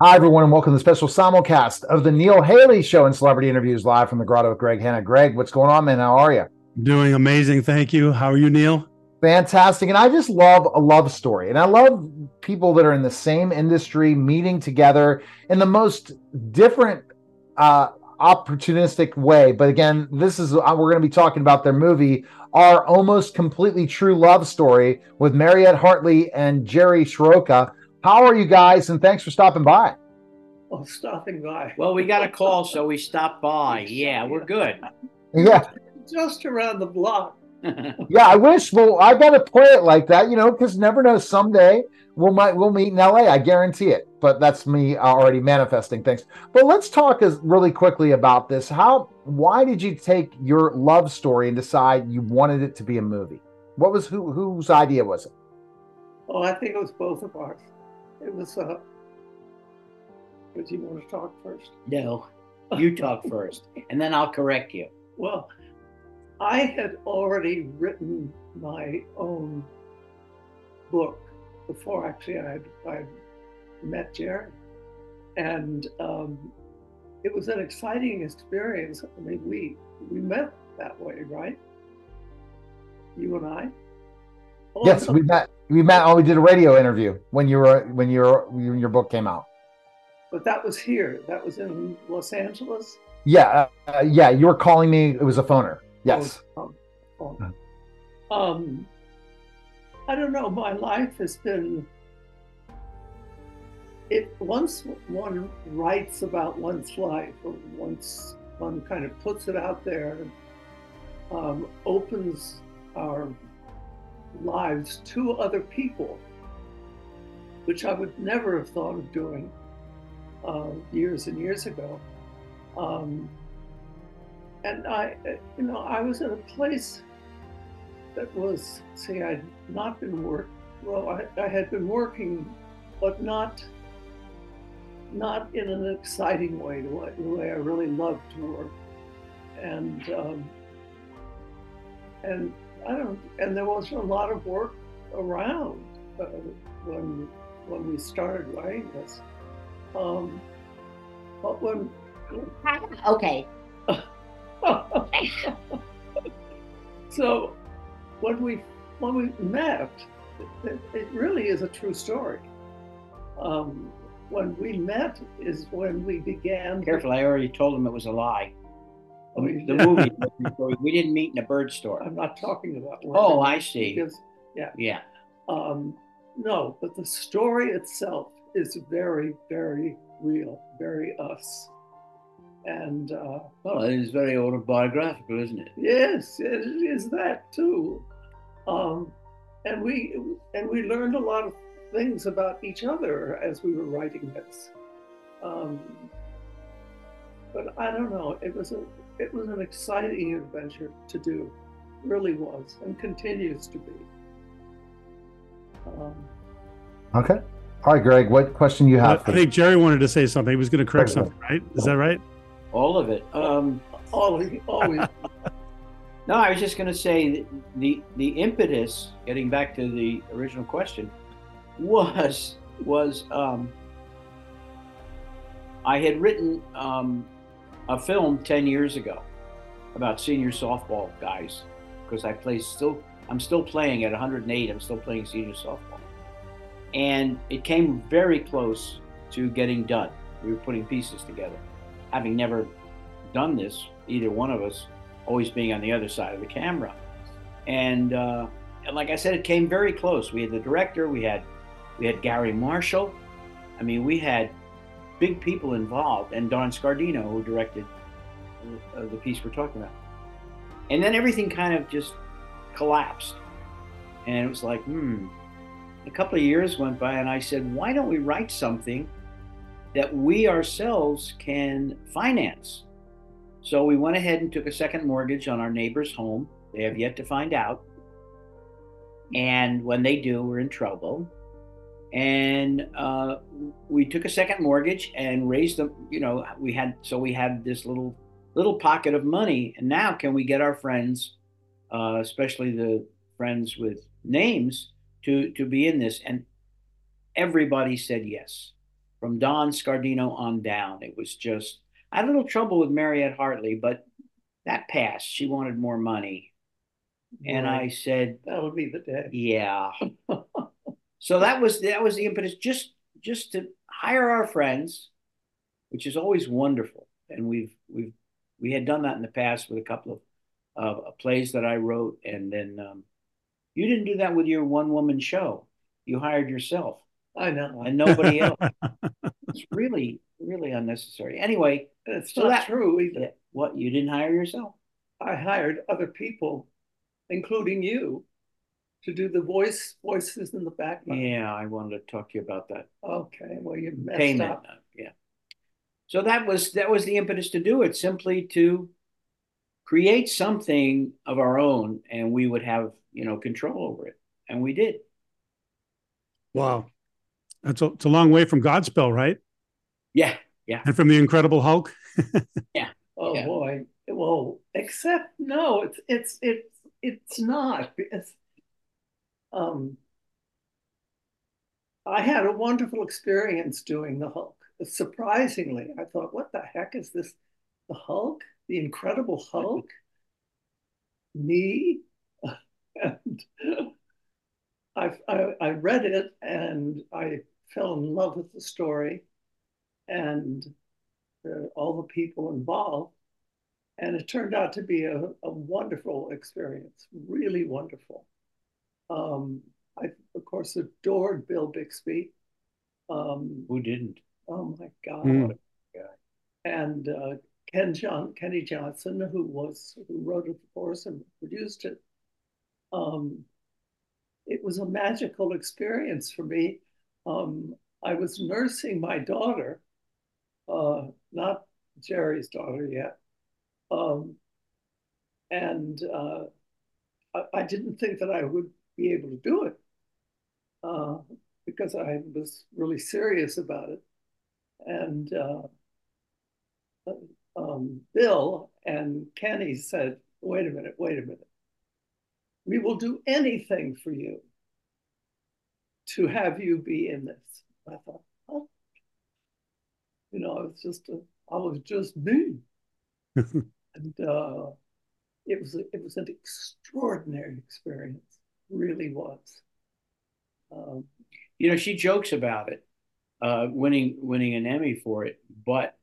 Hi, everyone, and welcome to the special simulcast of the Neil Haley Show and Celebrity Interviews live from the Grotto with Greg Hanna. Greg, what's going on, man? How are you? Doing amazing. Thank you. How are you, Neil? Fantastic. And I just love a love story. And I love people that are in the same industry meeting together in the most different, uh, opportunistic way. But again, this is, uh, we're going to be talking about their movie, Our Almost Completely True Love Story with Mariette Hartley and Jerry Sroka. How are you guys? And thanks for stopping by. Oh, stopping by. Well, we got a call, so we stopped by. Yeah, we're good. Yeah. Just around the block. Yeah, I wish. Well, I got to play it like that, you know, because never know. Someday we'll might we'll meet in LA. I guarantee it. But that's me already manifesting things. But let's talk as really quickly about this. How? Why did you take your love story and decide you wanted it to be a movie? What was who whose idea was it? Oh, I think it was both of ours. It was, uh, but you want to talk first? No, you talk first, and then I'll correct you. Well, I had already written my own book before actually I had, I met Jerry. And um, it was an exciting experience. I mean, we, we met that way, right? You and I? Oh, yes, we met. We met. Oh, we did a radio interview when you were when your when your book came out. But that was here. That was in Los Angeles. Yeah, uh, yeah. You were calling me. It was a phoner. Yes. Oh, um, oh. Um, I don't know. My life has been. It once one writes about one's life, or once one kind of puts it out there, um, opens our lives to other people, which I would never have thought of doing uh, years and years ago. Um, and I, you know, I was in a place that was, see, I'd not been work. Well, I, I had been working, but not, not in an exciting way, the way, the way I really loved to work, and um, and I don't, and there was a lot of work around uh, when when we started writing this. Um, but when Okay. so when we when we met, it, it really is a true story. Um, when we met is when we began. Careful, I already told him it was a lie. Oh, you The movie, we didn't meet in a bird store. I'm not talking about. Oh, I see. Because, yeah. Yeah. Um, no, but the story itself is very, very real, very us. And uh, Well, it is very autobiographical, isn't it? yes, it is that too. Um, and we and we learned a lot of things about each other as we were writing this. Um, but I don't know. It was a it was an exciting adventure to do, really was, and continues to be. Um, Okay. All right, Greg. What question you I have? For think Jerry wanted to say something. He was going to correct Sorry. something, right? Is that right? All of it. Um, always, always. no, I was just going to say the the impetus, getting back to the original question, was was um, I had written um, a film ten years ago about senior softball guys because I play still I'm still playing at 108. I'm still playing senior softball, and it came very close to getting done. We were putting pieces together, having never done this, either one of us, always being on the other side of the camera, and uh, and like I said, it came very close. We had the director, we had we had Gary Marshall. I mean, we had big people involved, and Don Scardino, who directed uh, the piece we're talking about. And then everything kind of just collapsed, and it was like, hmm. a couple of years went by, and I said, why don't we write something that we ourselves can finance? So we went ahead and took a second mortgage on our neighbor's home. They have yet to find out. And when they do, we're in trouble. And uh, we took a second mortgage and raised them. You know, we had so we had this little little pocket of money. And now, can we get our friends, uh, especially the friends with names, to to be in this? And everybody said yes, from Don Scardino on down. It was just I had a little trouble with Mariette Hartley, but that passed. She wanted more money. And Right. I said, That would be the day. yeah. so that was that was the impetus just just to hire our friends, which is always wonderful. And we've we've we had done that in the past with a couple of uh, plays that I wrote, and then um, you didn't do that with your one woman show. You hired yourself I know. and nobody else. it's really really unnecessary. Anyway, It's So not that- true either. what you didn't hire yourself? I hired other people, including you, to do the voice voices in the background. Yeah, I wanted to talk to you about that. Okay, well you messed payment. up. uh, Yeah. So that was that was the impetus to do it, simply to create something of our own, and we would have you know control over it, and we did. Wow. That's a, it's a long way from Godspell, right? Yeah, yeah. And from the Incredible Hulk. Yeah. Oh Yeah. boy. Well, except no, it's it's it's it's not. It's um I had a wonderful experience doing the Hulk. Surprisingly, I thought, what the heck is this? The Hulk? The Incredible Hulk? Me? and I, I I read it and I fell in love with the story and the, all the people involved. And it turned out to be a, a wonderful experience, really wonderful. Um, I, of course, adored Bill Bixby. Um, Who didn't? oh my God. Mm. what a guy. And uh, Ken John, Kenny Johnson, who was who wrote it for us and produced it. Um, it was a magical experience for me. Um, I was nursing my daughter, uh, not Jerry's daughter yet. Um, and uh, I, I didn't think that I would be able to do it uh, because I was really serious about it. And uh, um, Bill and Kenny said, wait a minute, wait a minute. We will do anything for you to have you be in this. I thought, oh, you know, I was just, a, I was just me. and uh, it was, it was an extraordinary experience, really was. Um, You know, she jokes about it, uh, winning winning an Emmy for it, but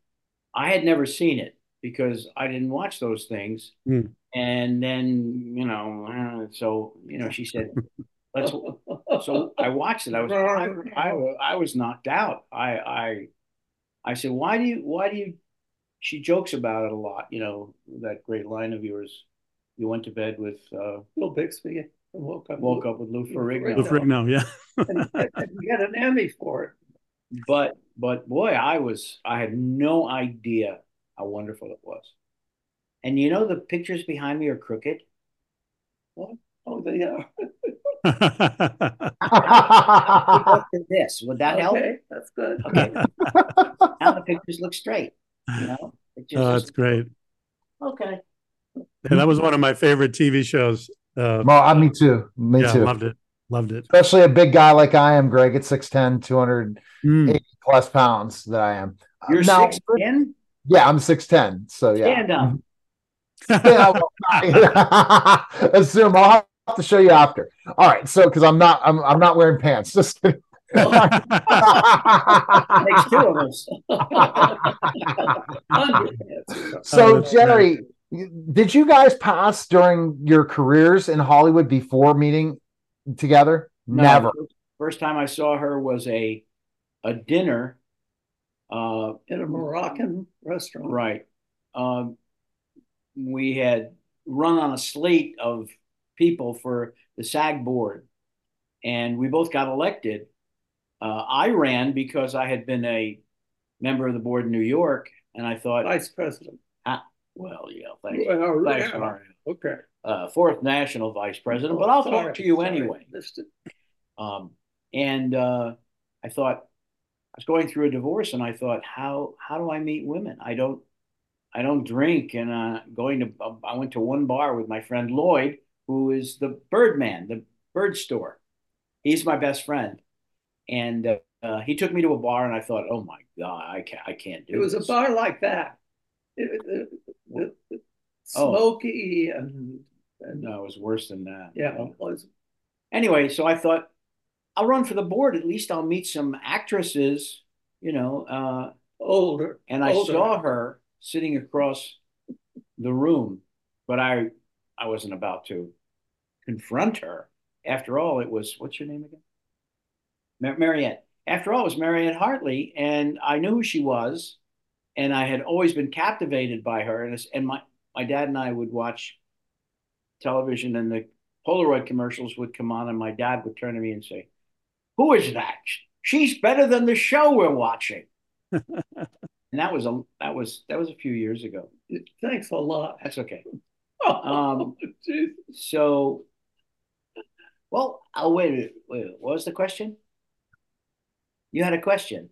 I had never seen it because I didn't watch those things. Mm. And then, you know, uh, so you know, she said, "Let's." So I watched it. I was I, I, I was knocked out. I I I said, "Why do you why do you?" She jokes about it a lot. You know that great line of yours. You went to bed with uh, Bill Bixby woke up. woke up with Lou Ferrigno. Lou Ferrigno, yeah. and, and we got an Emmy for it. but but boy, I was I had no idea how wonderful it was. And you know the pictures behind me are crooked. What? Oh, they are. This. Would that help? That's good. Okay. now the pictures look straight. You know? Oh, just Oh, that's great. okay. Yeah, that was one of my favorite TV shows. Uh, Well, uh, me too. Me yeah, too. loved it. Loved it. Especially a big guy like I am, Greg, at 6'10, 280 Mm. plus pounds that I am. Uh, You're now- six ten? Yeah, I'm 6'10. So yeah. Stand up. Yeah, well, assume I'll have to show you after. All right, so because I'm not I'm I'm not wearing pants. Just kidding. Makes two of us. So Jerry, did you guys pass during your careers in Hollywood before meeting together? No, Never. First time I saw her was a a dinner. Uh, In a Moroccan restaurant. Right. Um, we had run on a slate of people for the SAG board, and we both got elected. Uh, I ran because I had been a member of the board in New York, and I thought, Vice president. Well, yeah, thanks, Well, thanks, yeah. Mario. Okay. Uh, fourth national vice president, but I'll Sorry, talk to you sorry, anyway. Um, and uh, I thought I was going through a divorce, and I thought, how how do I meet women? I don't I don't drink, and uh, going to I went to one bar with my friend Lloyd, who is the Birdman, the bird store. He's my best friend, and uh, uh, he took me to a bar, and I thought, oh my god, I can't I can't do It It was a bar like that. It, it, it, it- Oh. smoky and, and No, it was worse than that. yeah, it was. anyway, so I thought I'll run for the board. At least I'll meet some actresses, you know. Uh, older. and I older. saw her sitting across the room, but I I wasn't about to confront her. After all, it was what's your name again? Mar- Mariette. After all, it was Mariette Hartley, and I knew who she was, and I had always been captivated by her. And and my my dad and I would watch television, and the Polaroid commercials would come on, and my dad would turn to me and say, "Who is that? She's better than the show we're watching." And that was a that was that was a few years ago. Thanks a lot. That's okay. Um, So, well, I'll wait, a minute, wait, what was the question? You had a question?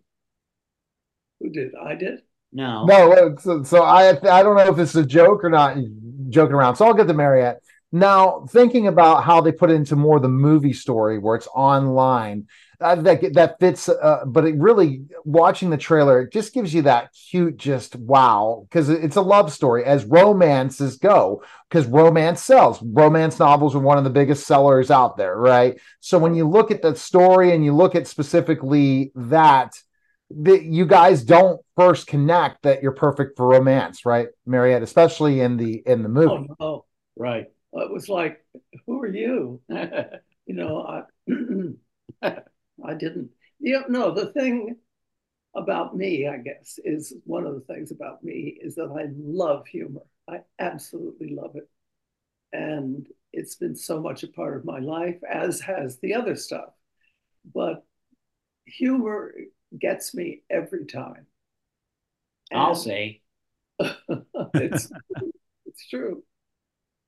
who did? I did. No. No, so, so I I don't know if it's a joke or not joking around. So I'll get the Mariette. Now, thinking about how they put it into more the movie story where it's online, uh, that that fits. Uh, but it really watching the trailer, it just gives you that cute, just wow, because it's a love story as romances go. Because romance sells. Romance novels are one of the biggest sellers out there, right? So when you look at the story and you look at specifically that that you guys don't first connect that you're perfect for romance, right, Mariette? Especially in the in the movie. Oh no, Right. it was like, who are you? You know, I I didn't. Yeah, no. The thing about me, I guess, is one of the things about me is that I love humor. I absolutely love it, and it's been so much a part of my life, as has the other stuff. But humor gets me every time. I'll say. it's it's true.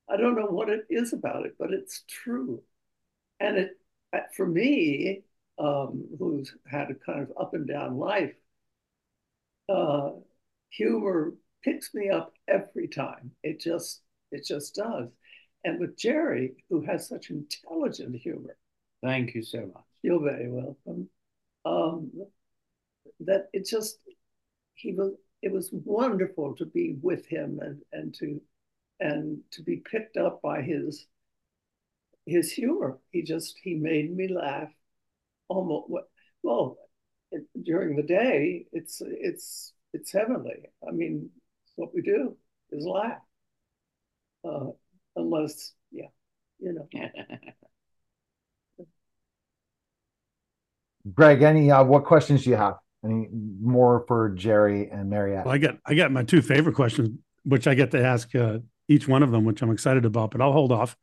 I don't know what it is about it, but it's true. And it uh, for me, um, who's had a kind of up and down life, uh, humor picks me up every time. It just it just does. And with Jerry, who has such intelligent humor, Thank you so much. you're very welcome. Um, that it just he was it was wonderful to be with him and and to and to be picked up by his his humor. He just he made me laugh almost well it, during the day. It's it's it's heavenly. I mean, what we do is laugh. Uh, unless yeah, you know. Greg, any uh, what questions do you have? Any more for Jerry and Mariette? Well, I got I got my two favorite questions, which I get to ask uh, each one of them, which I'm excited about. But I'll hold off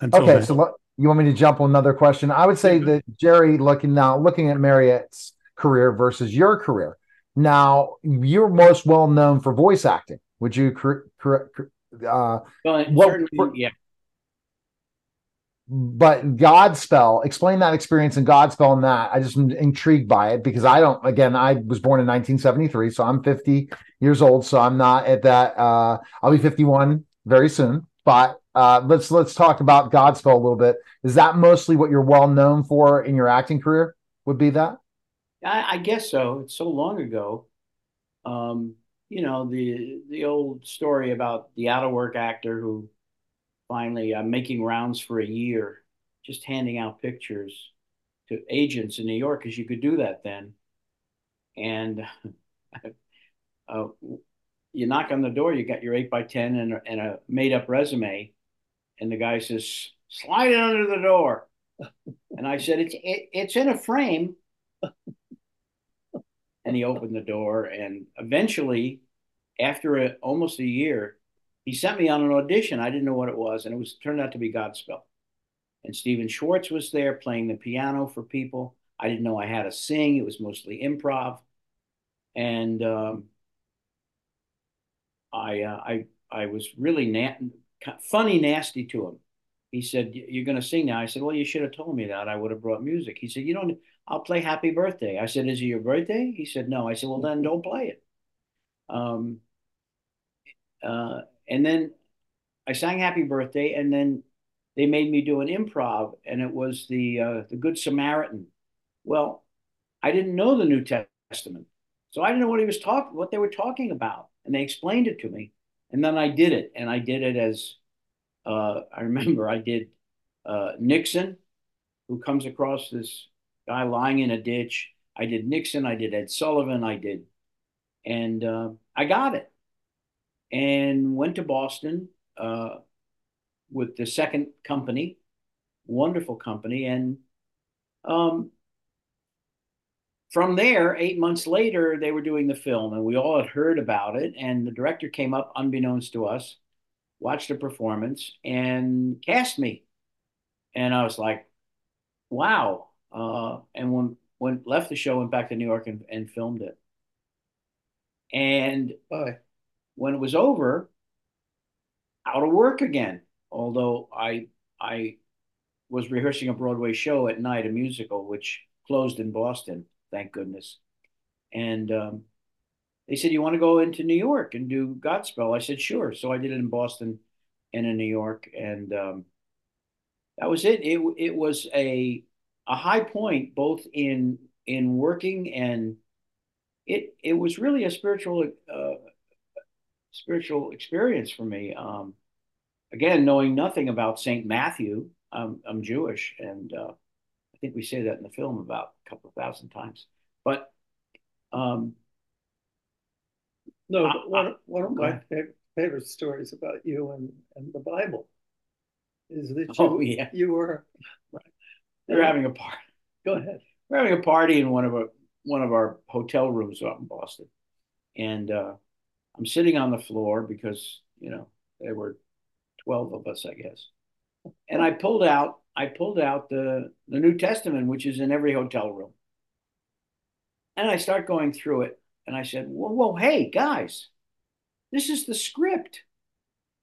until Okay, then. so what, you want me to jump on another question? I would say that Jerry, looking now, looking at Mariette's career versus your career. Now, you're most well known for voice acting. Would you correct? Uh, Well, What- certainly, yeah. But Godspell, explain that experience in Godspell and that. I just am intrigued by it because I don't, again, I was born in 1973, so I'm 50 years old. So I'm not at that. Uh, I'll be 51 very soon. But uh, let's let's talk about Godspell a little bit. Is that mostly what you're well known for in your acting career? Would be that? I, I guess so. It's so long ago. Um, you know, the the old story about the out of work actor who finally I'm making rounds for a year, just handing out pictures to agents in New York because you could do that then. And uh, you knock on the door, you got your eight by ten and, a- and a made up resume, and the guy says, "Slide it under the door." And I said, "It's it, it's in a frame." and he opened the door and eventually after a, almost a year he sent me on an audition i didn't know what it was and it was turned out to be godspell and Stephen Schwartz was there playing the piano for people. I didn't know I had to sing. It was mostly improv, and um, I uh, I I was really na- funny nasty to him. He said, "You're going to sing now." I said, "Well, you should have told me that. I would have brought music." He said, "You don't. I'll play Happy Birthday." I said, "Is it your birthday?" He said, "No." I said, "Well, then don't play it." Um, uh, and then I sang Happy Birthday, and then they made me do an improv, and it was the uh, the Good Samaritan. Well, I didn't know the New Testament, so I didn't know what he was talking, what they were talking about, and they explained it to me, and then I did it, and I did it as uh, I remember I did uh, Nixon, who comes across this guy lying in a ditch. I did Nixon, I did Ed Sullivan, I did, and uh, I got it, and went to Boston uh, with the second company, wonderful company, and um, from there, eight months later, they were doing the film, and we all had heard about it. And the director came up, unbeknownst to us, watched the performance, and cast me. And I was like, "Wow!" Uh, and when left the show, went back to New York and, and filmed it. And uh, when it was over, out of work again. Although I I was rehearsing a Broadway show at night, a musical, which closed in Boston, thank goodness. And um, they said, "You want to go into New York and do Godspell?" I said, "Sure." So I did it in Boston and in New York, and um, that was it. It it was a a high point both in in working and it it was really a spiritual uh, spiritual experience for me. Um, again, knowing nothing about Saint Matthew, I'm, I'm Jewish, and uh, I think we say that in the film about a couple of thousand times. But um, no, but one, one of my favorite, favorite stories about you and, and the Bible is that you, oh, yeah. you were right. They're having a party. Go ahead. We're having a party in one of our one of our hotel rooms out in Boston, and uh, I'm sitting on the floor because you know there were twelve of us, I guess, and I pulled out I pulled out the the New Testament, which is in every hotel room, and I start going through it, and I said, "Whoa, whoa, hey guys, this is the script.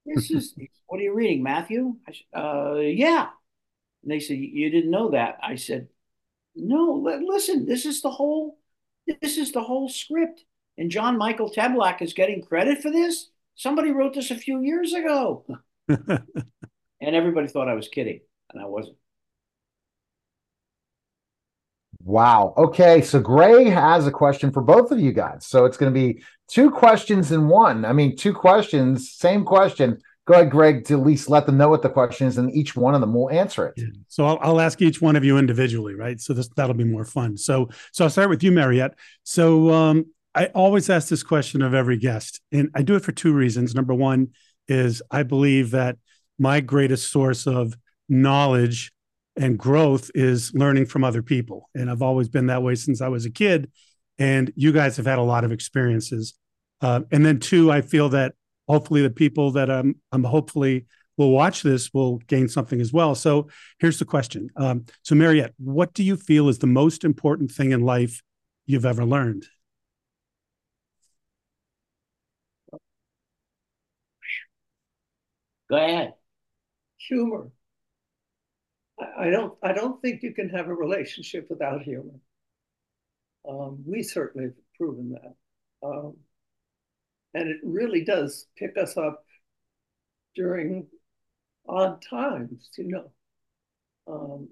This is what are you reading, Matthew?" I said, uh, "Yeah." And they said, "You didn't know that?" I said, "No. Listen, this is the whole this is the whole script." And John Michael Tebelak is getting credit for this. Somebody wrote this a few years ago. and everybody thought I was kidding, and I wasn't. Wow. Okay. So Greg has a question for both of you guys. So it's going to be two questions in one. I mean, two questions, same question. Go ahead, Greg, to at least let them know what the question is, and each one of them will answer it. Yeah. So I'll, I'll, ask each one of you individually, right? So this that'll be more fun. So so I'll start with you, Mariette. So um, I always ask this question of every guest, and I do it for two reasons. Number one is I believe that my greatest source of knowledge and growth is learning from other people. And I've always been that way since I was a kid. And you guys have had a lot of experiences. Uh, and then, two, I feel that hopefully the people that I'm, I'm hopefully will watch this will gain something as well. So here's the question. Um, so, Mariette, what do you feel is the most important thing in life you've ever learned? Go ahead. Humor. I, don't. I don't think you can have a relationship without humor. Um, we certainly have proven that, um, and it really does pick us up during odd times, you know. Um,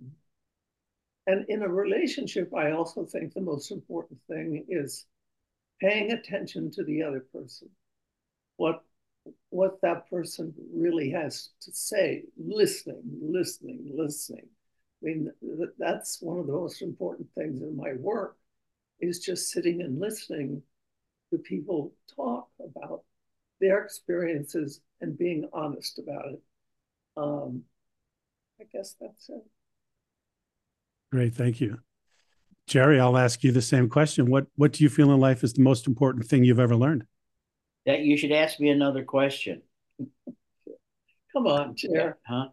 and in a relationship, I also think the most important thing is paying attention to the other person. What what that person really has to say, listening, listening, listening. I mean, that's one of the most important things in my work is just sitting and listening to people talk about their experiences and being honest about it. Um, I guess that's it. Great, thank you. Jerry, I'll ask you the same question. What what do you feel in life is the most important thing you've ever learned? That you should ask me another question. Come on, Chair. Huh?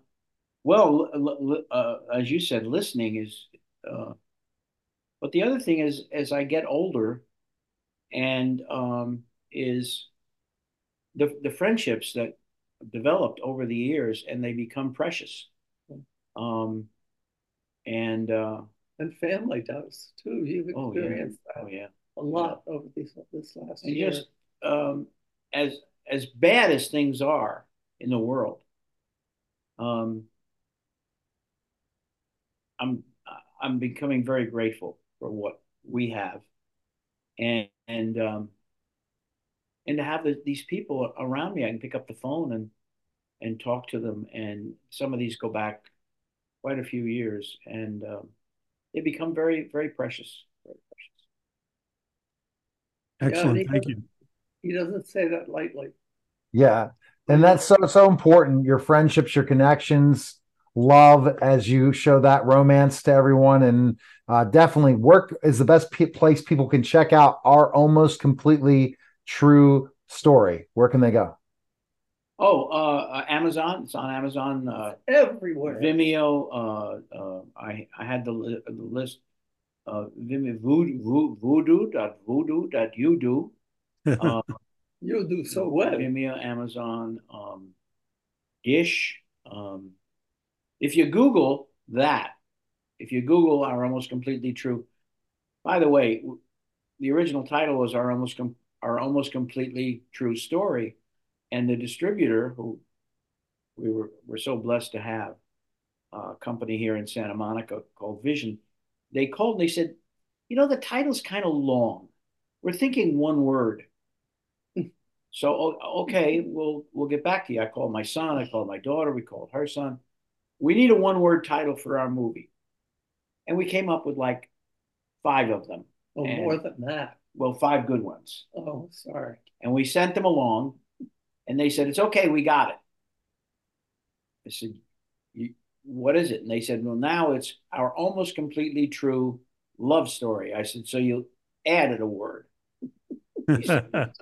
Well, uh, as you said, listening is. Uh, but the other thing is, as I get older, and um, is the the friendships that developed over the years, and they become precious. Um, and uh, and family does too. You've experienced oh, yeah. that oh, yeah. a lot yeah. over this this last and year. Just um, as as bad as things are in the world, um, I'm I'm becoming very grateful for what we have, and and um, and to have the, these people around me, I can pick up the phone and and talk to them, and some of these go back quite a few years, and um, they become very very precious, very precious. Excellent, yeah, thank you. He doesn't say that lightly. Yeah, and that's so so important. Your friendships, your connections love as you show that romance to everyone. And uh, definitely work is the best p- place people can check out our almost completely true story. Where can they go? Oh uh, amazon. It's on amazon uh, everywhere. Vimeo uh, uh, i i had the, li- the list uh, vimeo voodoo voodoo dot voodoo dot you do uh, you do so well vimeo amazon um, dish um, if you Google that, if you Google "Are Almost Completely True," by the way, the original title was "Our Almost Com- Our Almost Completely True Story," and the distributor, who we were were so blessed to have, a company here in Santa Monica called Vision, they called and they said, "You know, the title's kind of long. We're thinking one word." So okay, mm-hmm. we'll we'll get back to you. I called my son. I called my daughter. We called her son we need a one word title for our movie. And we came up with like five of them. Oh, and, more than that. Well, five good ones. Oh, sorry. And we sent them along and they said, it's okay, we got it. I said, what is it? And they said, well, now it's our almost completely true love story. I said, so you added a word. said,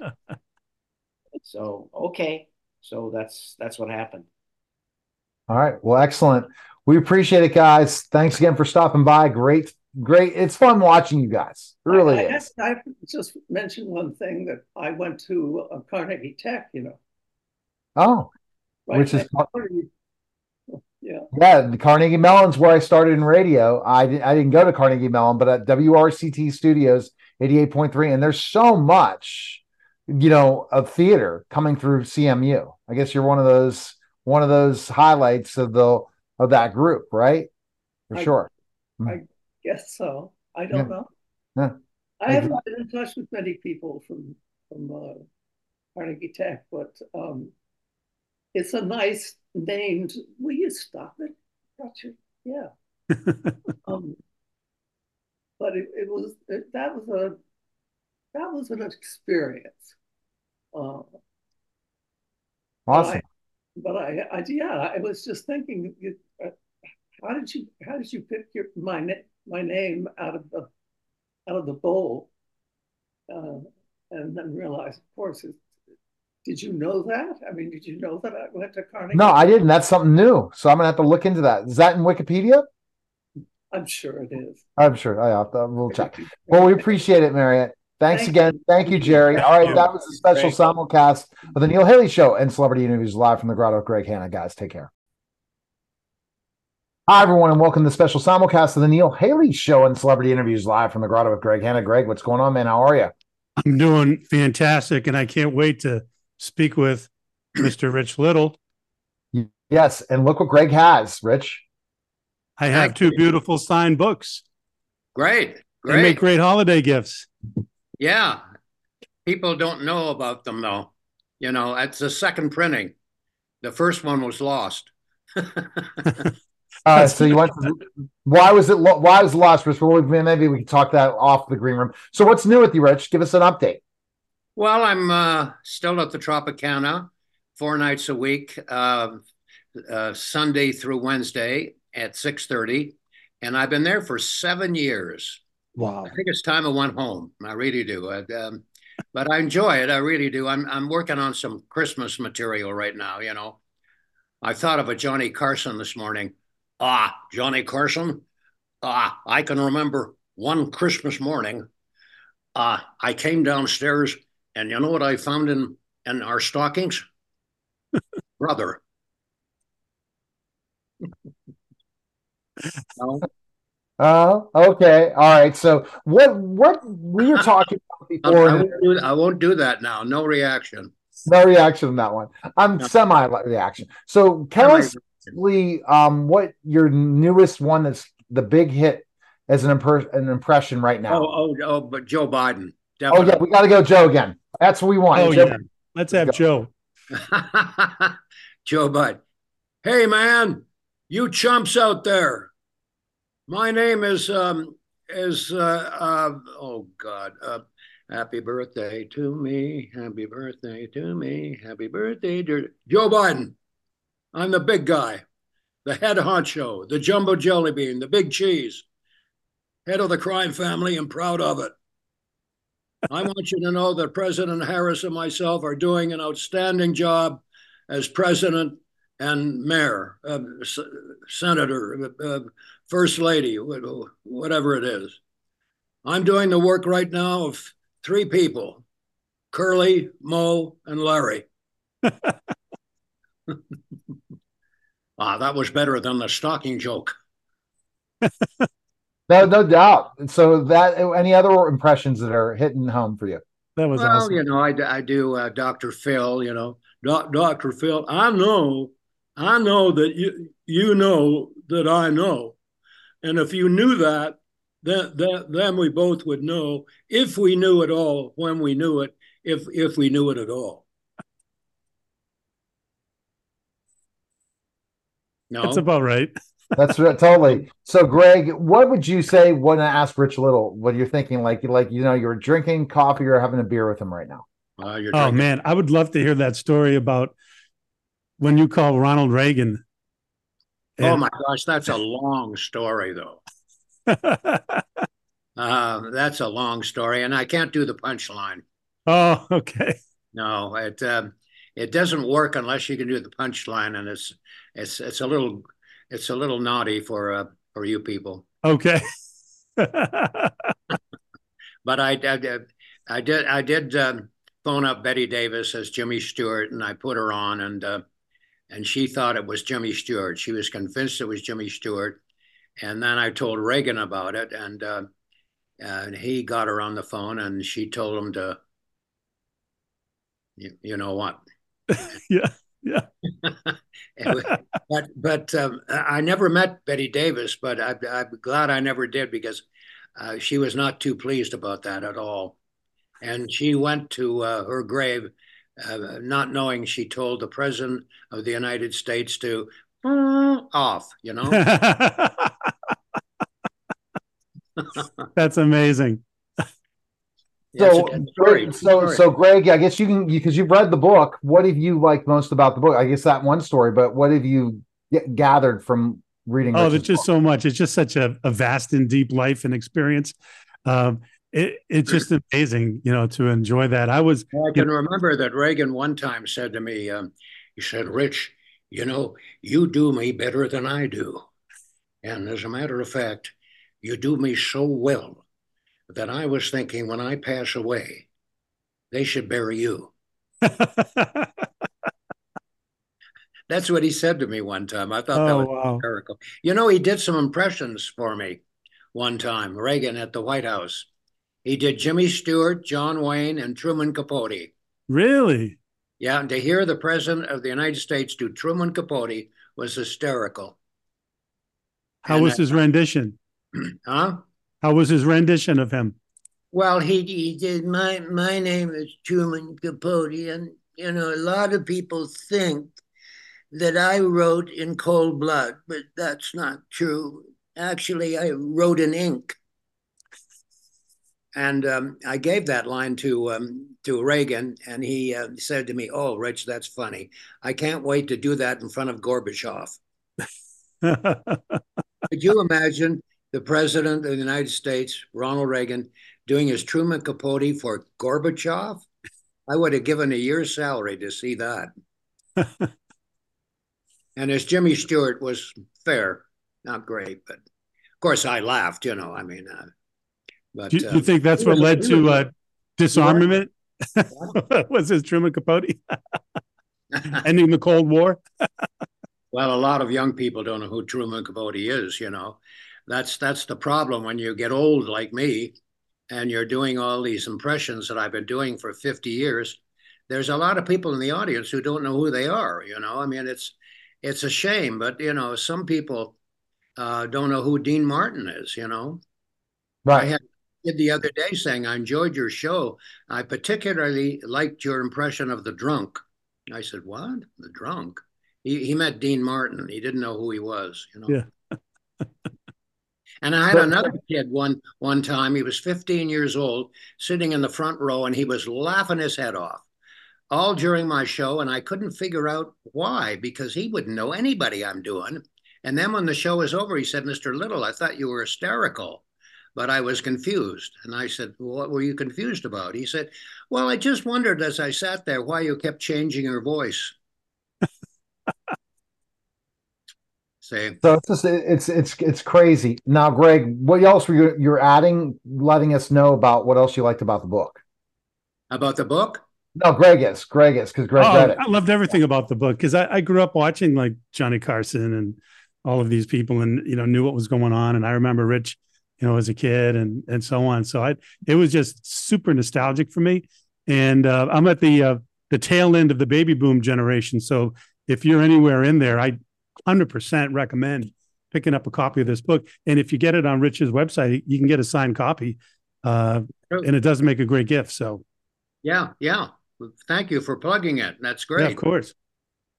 so, okay. So that's, that's what happened. All right. Well, excellent. We appreciate it, guys. Thanks again for stopping by. Great, great. It's fun watching you guys. It really I, is. I, I just mentioned one thing that I went to uh, Carnegie Tech, you know. Oh, right which is yeah, yeah. The Carnegie Mellon's where I started in radio. I didn't, I didn't go to Carnegie Mellon, but at WRCT Studios, eighty-eight point three, and there's so much, you know, of theater coming through CMU. I guess you're one of those one of those highlights of the of that group, right? For I, sure. I guess so. I don't yeah. know. Yeah. I haven't been in touch with many people from from uh, Carnegie Tech, but um, it's a nice named. Will you stop it? Gotcha. Yeah. um, but it, it was it, that was a that was an experience. Uh, awesome but I, I, yeah, I was just thinking, uh, how did you, how did you pick your my my name out of the out of the bowl, uh, and then realize, of course, it, did you know that? I mean, did you know that I went to Carnegie? No, I didn't. That's something new. So I'm gonna have to look into that. Is that in Wikipedia? I'm sure it is. I'm sure. I have to. We'll check. Well, we appreciate it, Mariette. Thanks Thank again. You. Thank you, Jerry. All right, that was a special Great. simulcast of the Neil Haley Show and celebrity interviews live from the Grotto of Greg Hanna. Guys, take care. Hi, everyone, and welcome to the special simulcast of the Neil Haley Show and celebrity interviews live from the Grotto of Greg Hanna. Greg, what's going on, man? How are you? I'm doing fantastic, and I can't wait to speak with Mr. Rich Little. Yes, and look what Greg has, Rich. I have two beautiful signed books. Great, great. They make great holiday gifts. Yeah. People don't know about them though. You know, it's the second printing. The first one was lost. uh, so you went. To, why was it? Why was it lost? Well, maybe we can talk that off the green room. So what's new with you, Rich? Give us an update. Well, I'm uh, still at the Tropicana, four nights a week, uh, uh, Sunday through Wednesday at six thirty, and I've been there for seven years. Wow. I think it's time I went home. I really do. I, um, but I enjoy it. I really do. I'm I'm working on some Christmas material right now. You know, I thought of a Johnny Carson this morning. Ah, Johnny Carson. Ah, I can remember one Christmas morning. Ah, I came downstairs, and you know what I found in in our stockings? Brother. no? Uh, okay. All right. So what what we were talking about before. I, won't do, I won't do that now. No reaction. No reaction on that one. I'm no. semi reaction. So tell us, um, what your newest one that's the big hit as an, imper- an impression right now. Oh, oh, oh, but Joe Biden. Definitely. Oh yeah, we got to go Joe again. That's what we want. Oh Joe. yeah, let's have Joe. Joe Biden. Hey man, you chumps out there. My name is um is uh, uh oh god uh happy birthday to me happy birthday to me happy birthday to Joe Biden. I'm the big guy, the head honcho, the jumbo jelly bean, the big cheese, head of the crime family, and proud of it. I want you to know that President Harris and myself are doing an outstanding job as president and mayor, uh, senator, uh, first lady, whatever it is. I'm doing the work right now of three people Curly, Moe, and Larry. ah, that was better than the stocking joke. no, no doubt. So, that any other impressions that are hitting home for you? That was well, awesome. you know, I, I do uh, Dr. Phil. You know, Dr. Phil. I know I know that you you know that I know. And if you knew that, then, then, then we both would know if we knew it all, when we knew it, if if we knew it at all. No, that's about right. that's right, totally. So, Greg, what would you say when I ask Rich Little what you're thinking? Like, like you know, you're drinking coffee or having a beer with him right now. Uh, oh man, I would love to hear that story about when you call Ronald Reagan. And... oh my gosh, that's a long story, though. uh, that's a long story, and I can't do the punchline. Oh, okay. No, it um, it doesn't work unless you can do the punchline, and it's it's it's a little it's a little naughty for uh, for you people. Okay. but I, I, I did I did um, phone up Bette Davis as Jimmy Stewart, and I put her on, and uh, and she thought it was Jimmy Stewart. She was convinced it was Jimmy Stewart, and then I told Reagan about it, and uh, and he got her on the phone, and she told him to, you, you know what? yeah, yeah. but but um, I never met Bette Davis, but I, I'm glad I never did because uh, she was not too pleased about that at all, and she went to uh, her grave uh, not knowing she told the president of the United States to off, you know? That's amazing. So, yeah, so, so, Greg, I guess you can because you've read the book. What have you liked most about the book? I guess that one story, but what have you gathered from reading? Oh, there's just book? so much. It's just such a, a, vast and deep life and experience. Um, it, it's just amazing, you know, to enjoy that. I was. I can know, remember that Reagan one time said to me, um, he said, Rich, you know, you do me better than I do. And as a matter of fact, you do me so well that I was thinking when I pass away, they should bury you. That's what he said to me one time. I thought oh, that was wow. hysterical. You know, he did some impressions for me one time, Reagan at the White House. He did Jimmy Stewart, John Wayne, and Truman Capote. Really? Yeah, and to hear the president of the United States do Truman Capote was hysterical. How and was his rendition? Huh? How was his rendition of him? Well, he, he did. My my name is Truman Capote, and you know a lot of people think that I wrote in cold blood, but that's not true. Actually, I wrote in ink. And um, I gave that line to um, to Reagan, and he uh, said to me, "Oh, Rich, that's funny. I can't wait to do that in front of Gorbachev." Could you imagine the president of the United States, Ronald Reagan, doing his Truman Capote for Gorbachev? I would have given a year's salary to see that. And as Jimmy Stewart was fair, not great, but of course I laughed. You know, I mean, uh, but do you, you, think that's what led to uh, disarmament? was this Truman Capote ending the Cold War? well, a lot of young people don't know who Truman Capote is. You know, that's that's the problem when you get old like me, and you're doing all these impressions that I've been doing for 50 years. There's a lot of people in the audience who don't know who they are. You know, I mean, it's it's a shame, but you know, some people uh, don't know who Dean Martin is. You know, right? I had did the other day saying I enjoyed your show. I particularly liked your impression of the drunk. I said, "What? The drunk?" He he met Dean Martin. He didn't know who he was. You know. Yeah. and I had another kid one one time. He was 15 years old, sitting in the front row, and he was laughing his head off all during my show, and I couldn't figure out why because he wouldn't know anybody I'm doing. And then when the show was over, he said, "Mr. Little, I thought you were hysterical." But I was confused. And I said, well, What were you confused about? He said, Well, I just wondered as I sat there why you kept changing your voice. Say, so it's just it's it's it's crazy. Now, Greg, what else were you you're adding, letting us know about what else you liked about the book? About the book? No, Greg is. Greg is because Greg oh, read it. I loved everything about the book because I, I grew up watching like Johnny Carson and all of these people and you know knew what was going on. And I remember Rich you know, as a kid and and so on. So I it was just super nostalgic for me. And uh, I'm at the uh, the tail end of the baby boom generation. So if you're anywhere in there, I 100% recommend picking up a copy of this book. And if you get it on Rich's website, you can get a signed copy. Uh, and it does make a great gift. So yeah, yeah. Thank you for plugging it. That's great. Yeah, of course.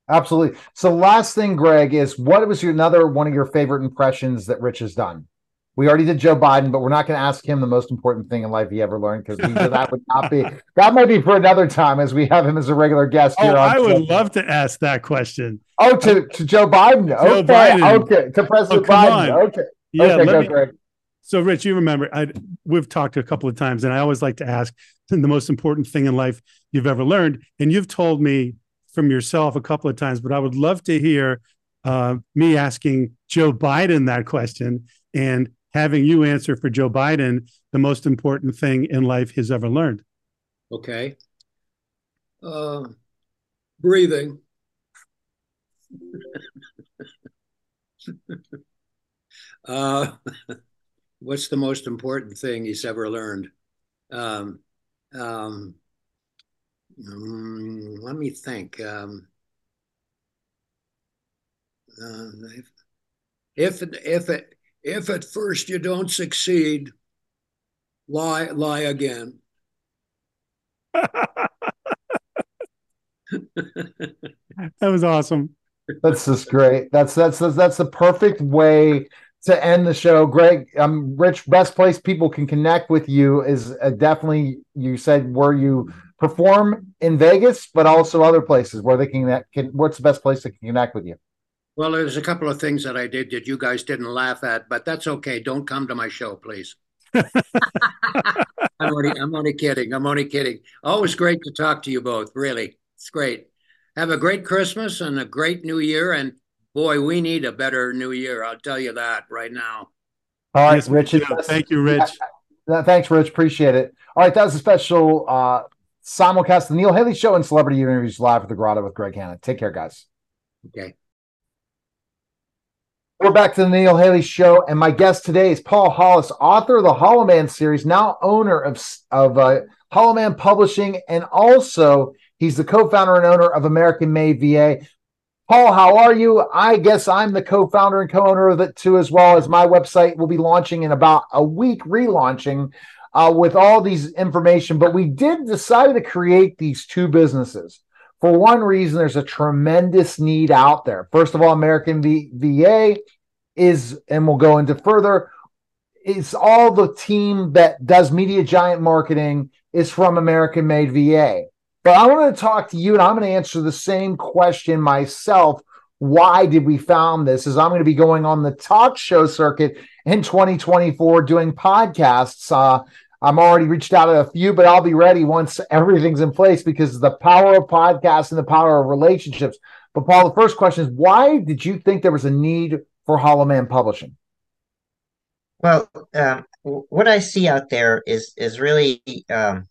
Absolutely. So last thing, Greg, is what was your another one of your favorite impressions that Rich has done? We already did Joe Biden, but we're not going to ask him the most important thing in life he ever learned because that would not be that might be for another time as we have him as a regular guest here. Oh, I would love to ask that question. Oh, to, to Joe Biden. Joe okay, Biden. okay, to President oh, Biden. On. Okay, yeah. Okay, go, me, Greg. So, Rich, you remember I we've talked a couple of times, and I always like to ask the most important thing in life you've ever learned, and you've told me from yourself a couple of times, but I would love to hear uh, me asking Joe Biden that question and having you answer for Joe Biden the most important thing in life he's ever learned. Okay. Uh, breathing. uh, what's the most important thing he's ever learned? Um, um, um, let me think. Um, uh, if if it if at first you don't succeed, lie lie again. that was awesome. That's just great. That's that's that's, that's the perfect way to end the show. Greg, um, Rich, best place people can connect with you is uh, definitely you said where you perform in Vegas, but also other places where they can, can what's the best place to connect with you? Well, there's a couple of things that I did that you guys didn't laugh at, but that's okay. Don't come to my show, please. I'm only, I'm only kidding. I'm only kidding. Always great to talk to you both. Really, it's great. Have a great Christmas and a great New Year. And boy, we need a better New Year. I'll tell you that right now. All right, yes, Rich. Thank you, Rich. Yeah, thanks, Rich. Appreciate it. All right, that was a special uh, simulcast, the Neil Haley Show and Celebrity Interviews live at the Grotto with Greg Hanna. Take care, guys. Okay. We're back to the Neil Haley Show, and my guest today is Paul Hollis, author of the Hollow Man series, now owner of of uh, Hollow Man Publishing, and also he's the co-founder and owner of American Made VA. Paul, how are you? I guess I'm the co-founder and co-owner of it too, as well as my website will be launching in about a week, relaunching uh, with all these information. But we did decide to create these two businesses. For one reason, there's a tremendous need out there. First of all, American v- VA is, and we'll go into further, it's all the team that does media giant marketing is from American Made VA. But I want to talk to you, and I'm going to answer the same question myself. Why did we found this? Is I'm going to be going on the talk show circuit in 2024 doing podcasts. Uh, I'm already reached out to a few, but I'll be ready once everything's in place because the power of podcasts and the power of relationships. But Paul, the first question is why did you think there was a need for Hollow Man Publishing? Well, um, what I see out there is is really um,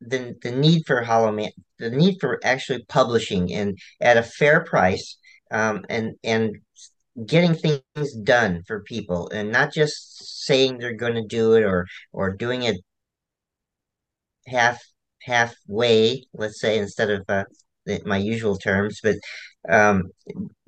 the the need for Hollow Man, the need for actually publishing and at a fair price, um, and and getting things done for people, and not just saying they're going to do it or or doing it half halfway, let's say, instead of uh, my usual terms, but um,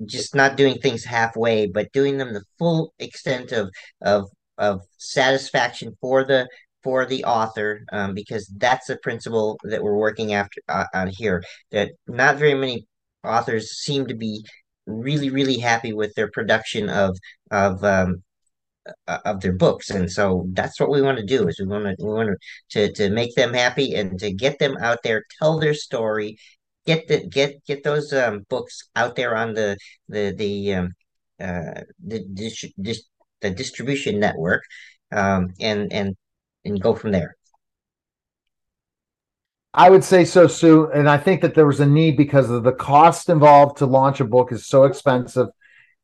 just not doing things halfway, but doing them the full extent of of of satisfaction for the for the author, um, because that's the principle that we're working after uh, on here. That not very many authors seem to be really really happy with their production of of um, uh, of their books and so that's what we want to do is we want to we want to, to to make them happy and to get them out there tell their story get the get get those um, books out there on the the the um, uh, the dis- dis- the distribution network um, and and and go from there. I would say so, Sue, and I think that there was a need because of the cost involved to launch a book is so expensive,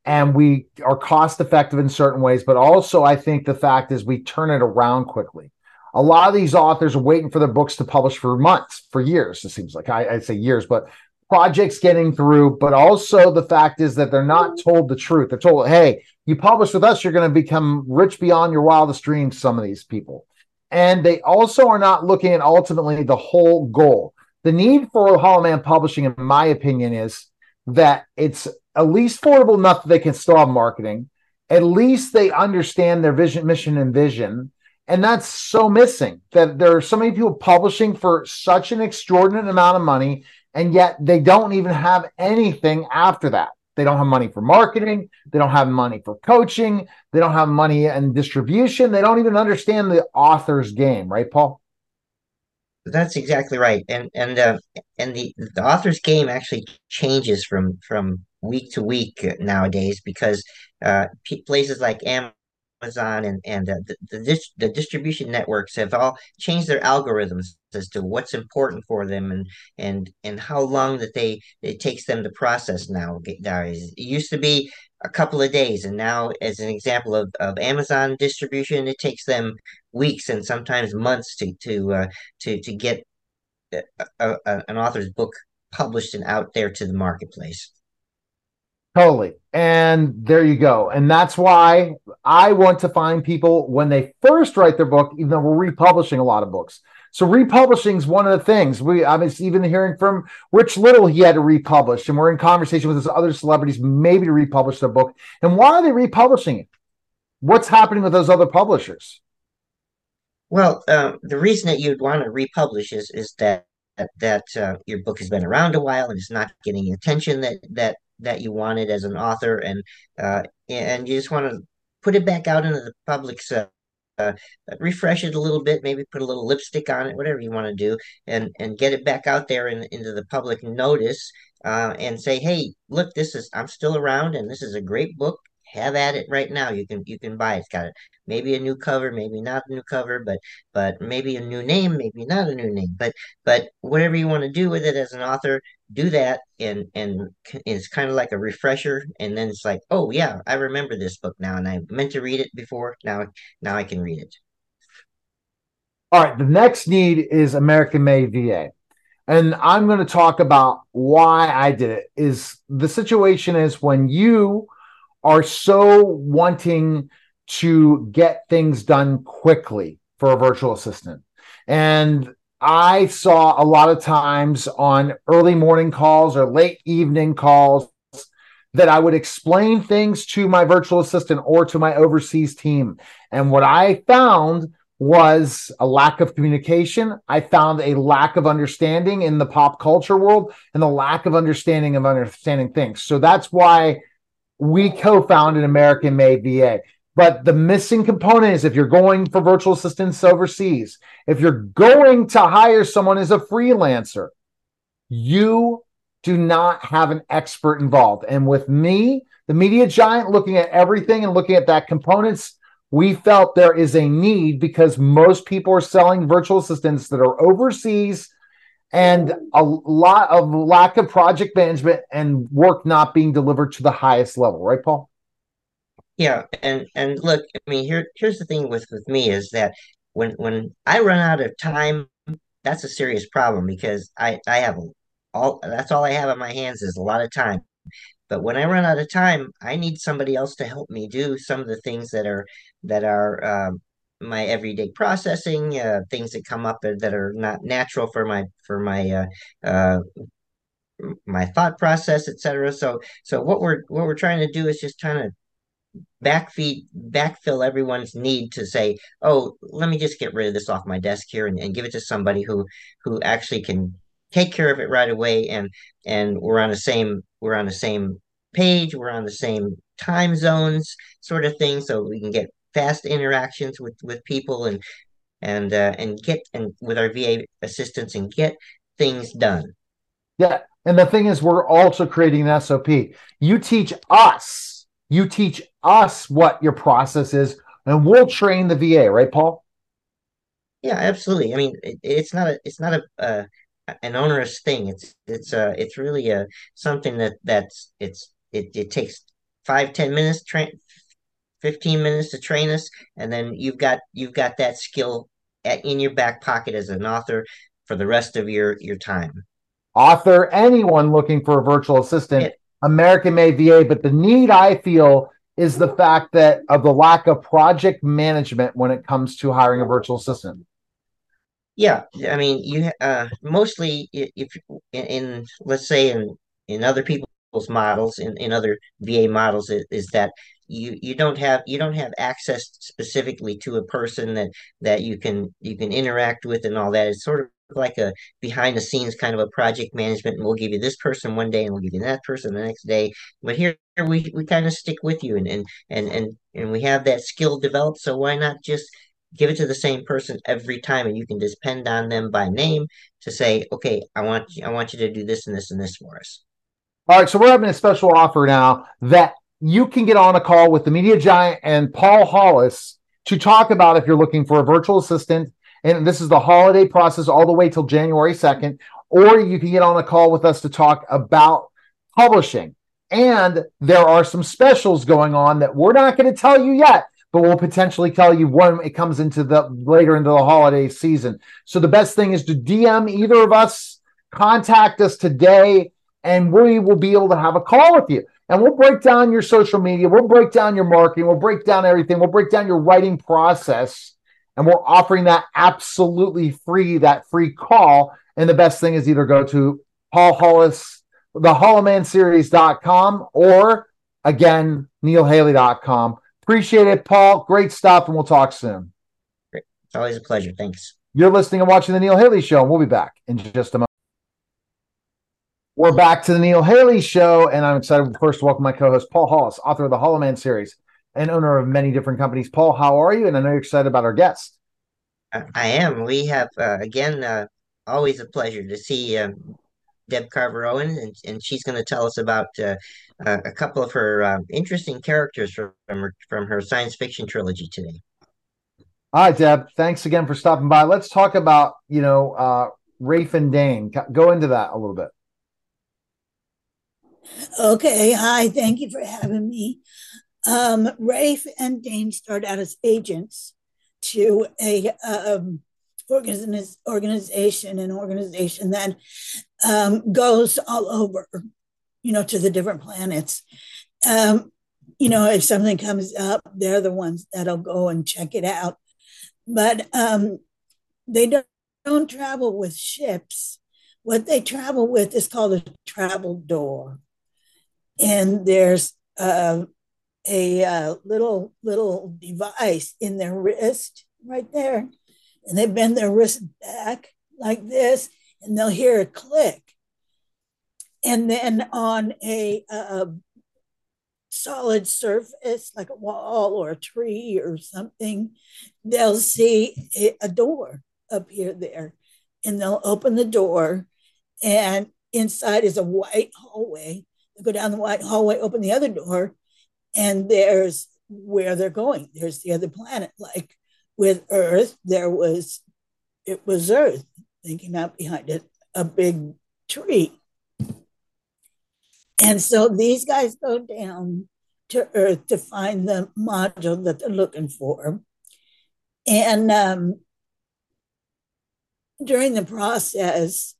and we are cost effective in certain ways, but also I think the fact is we turn it around quickly a lot of these authors are waiting for their books to publish for months, for years. It seems like I, would say years, but projects getting through. But also the fact is that they're not told the truth. They're told, "Hey, you publish with us, you're going to become rich beyond your wildest dreams." Some of these people, and they also are not looking at ultimately the whole goal. The need for Hollow Man Publishing, in my opinion, is that it's at least affordable enough that they can still have marketing. At least they understand their vision, mission, and vision and that's so missing that there are so many people publishing for such an extraordinary amount of money, and yet they don't even have anything after that. They don't have money for marketing. They don't have money for coaching. They don't have money and distribution. They don't even understand the author's game, right, Paul? That's exactly right. And and uh, and the the author's game actually changes from from week to week nowadays because uh, places like Amazon Amazon and and uh, the the, the distribution networks have all changed their algorithms as to what's important for them and and and how long that they it takes them to process now. It used to be a couple of days, and now, as an example of, of Amazon distribution, it takes them weeks and sometimes months to to uh, to to get a, a, an author's book published and out there to the marketplace. Totally. And there you go. And that's why I want to find people when they first write their book, even though we're republishing a lot of books. So republishing is one of the things we I was even hearing from Rich Little, he had to republish, and we're in conversation with his other celebrities, maybe to republish their book. And why are they republishing it? What's happening with those other publishers? Well, uh, the reason that you'd want to republish is is that that uh, your book has been around a while and it's not getting attention that that that you wanted as an author, and uh, and you just want to put it back out into the public's uh, uh, refresh it a little bit, maybe put a little lipstick on it, whatever you want to do, and and get it back out there in, into the public notice, uh, and say, hey, look, this is I'm still around, and this is a great book. Have at it right now. You can you can buy it. It's got it. maybe a new cover, maybe not a new cover, but but maybe a new name, maybe not a new name. But but whatever you want to do with it as an author, do that and and it's kind of like a refresher and then it's like oh yeah i remember this book now and i meant to read it before now now i can read it all right the next need is american made va and i'm going to talk about why i did it is the situation is when you are so wanting to get things done quickly for a virtual assistant and I saw a lot of times on early morning calls or late evening calls that I would explain things to my virtual assistant or to my overseas team. And what I found was a lack of communication. I found a lack of understanding in the pop culture world and the lack of understanding of understanding things. So that's why we co-founded American Made VA. But the missing component is if you're going for virtual assistants overseas, if you're going to hire someone as a freelancer, you do not have an expert involved. And with me, the media giant, looking at everything and looking at that components we felt there is a need because most people are selling virtual assistants that are overseas and a lot of lack of project management and work not being delivered to the highest level, right, Paul? Yeah, and and look, I mean, here here's the thing with with me is that when when I run out of time, that's a serious problem because I I have all that's all I have on my hands is a lot of time. But when I run out of time, I need somebody else to help me do some of the things that are that are um, my everyday processing, uh, things that come up that are not natural for my for my uh, uh, my thought process, etc. So so what we're what we're trying to do is just kind of backfeed backfill everyone's need to say oh let me just get rid of this off my desk here and, and give it to somebody who who actually can take care of it right away and and we're on the same we're on the same page we're on the same time zones sort of thing so we can get fast interactions with with people and and uh, and get and with our va assistants and get things done yeah and the thing is we're also creating an sop you teach us you teach us what your process is, and we'll train the VA, right, Paul? Yeah, absolutely. I mean, it, it's not a it's not a uh, an onerous thing. It's it's uh it's really a something that that's it's it, it takes five ten minutes train 15 minutes to train us and then you've got you've got that skill at, in your back pocket as an author for the rest of your your time author anyone looking for a virtual assistant American made VA, but the need I feel is the fact that of the lack of project management when it comes to hiring a virtual assistant. Yeah, I mean, you uh, mostly if in, in let's say in in other people's models, in, in other VA models, is, is that you you don't have you don't have access specifically to a person that that you can you can interact with and all that. It's sort of like a behind the scenes kind of a project management. And we'll give you this person one day and we'll give you that person the next day. But here we, we kind of stick with you and, and and and and we have that skill developed. So why not just give it to the same person every time and you can depend on them by name to say okay i want you i want you to do this and this and this for us. All right so we're having a special offer now that you can get on a call with the media giant and paul hollis to talk about if you're looking for a virtual assistant and this is the holiday process all the way till January 2nd. Or you can get on a call with us to talk about publishing. And there are some specials going on that we're not going to tell you yet, but we'll potentially tell you when it comes into the later into the holiday season. So the best thing is to DM either of us, contact us today, and we will be able to have a call with you. And we'll break down your social media, we'll break down your marketing, we'll break down everything, we'll break down your writing process and we're offering that absolutely free, that free call. And the best thing is either go to Paul Hollis, the HollowManSeries.com or again, NeilHaley.com. Appreciate it, Paul. Great stuff, and we'll talk soon. Great. It's always a pleasure. Thanks. You're listening and watching the Neil Haley Show, and we'll be back in just a moment. We're back to the Neil Haley Show, and I'm excited, of course, to welcome my co-host Paul Hollis, author of the Hollow Man series and owner of many different companies. Paul, how are you? And I know you're excited about our guest. I am. We have, uh, again, uh, always a pleasure to see um, Deb Carver Owen, and, and she's going to tell us about uh, a couple of her um, interesting characters from, from her, from her science fiction trilogy today. All right, Deb. Thanks again for stopping by. Let's talk about, you know, uh, Rafe and Dane. Go into that a little bit. Okay. Hi. Thank you for having me. Um, Rafe and Dane start out as agents to a um, organiz- organization, an organization that um, goes all over, you know, to the different planets. Um, you know, if something comes up, they're the ones that'll go and check it out. But um, they don't, don't travel with ships. What they travel with is called a travel door. And there's uh, a uh, little little device in their wrist right there, and they bend their wrist back like this, and they'll hear a click. And then on a uh, solid surface, like a wall or a tree or something, they'll see a door appear there, and they'll open the door, and inside is a white hallway. Go down the white hallway, open the other door, and there's where they're going. There's the other planet. Like with Earth, there was it was Earth. thinking out behind it, a big tree. And so these guys go down to Earth to find the module that they're looking for. And um, during the process,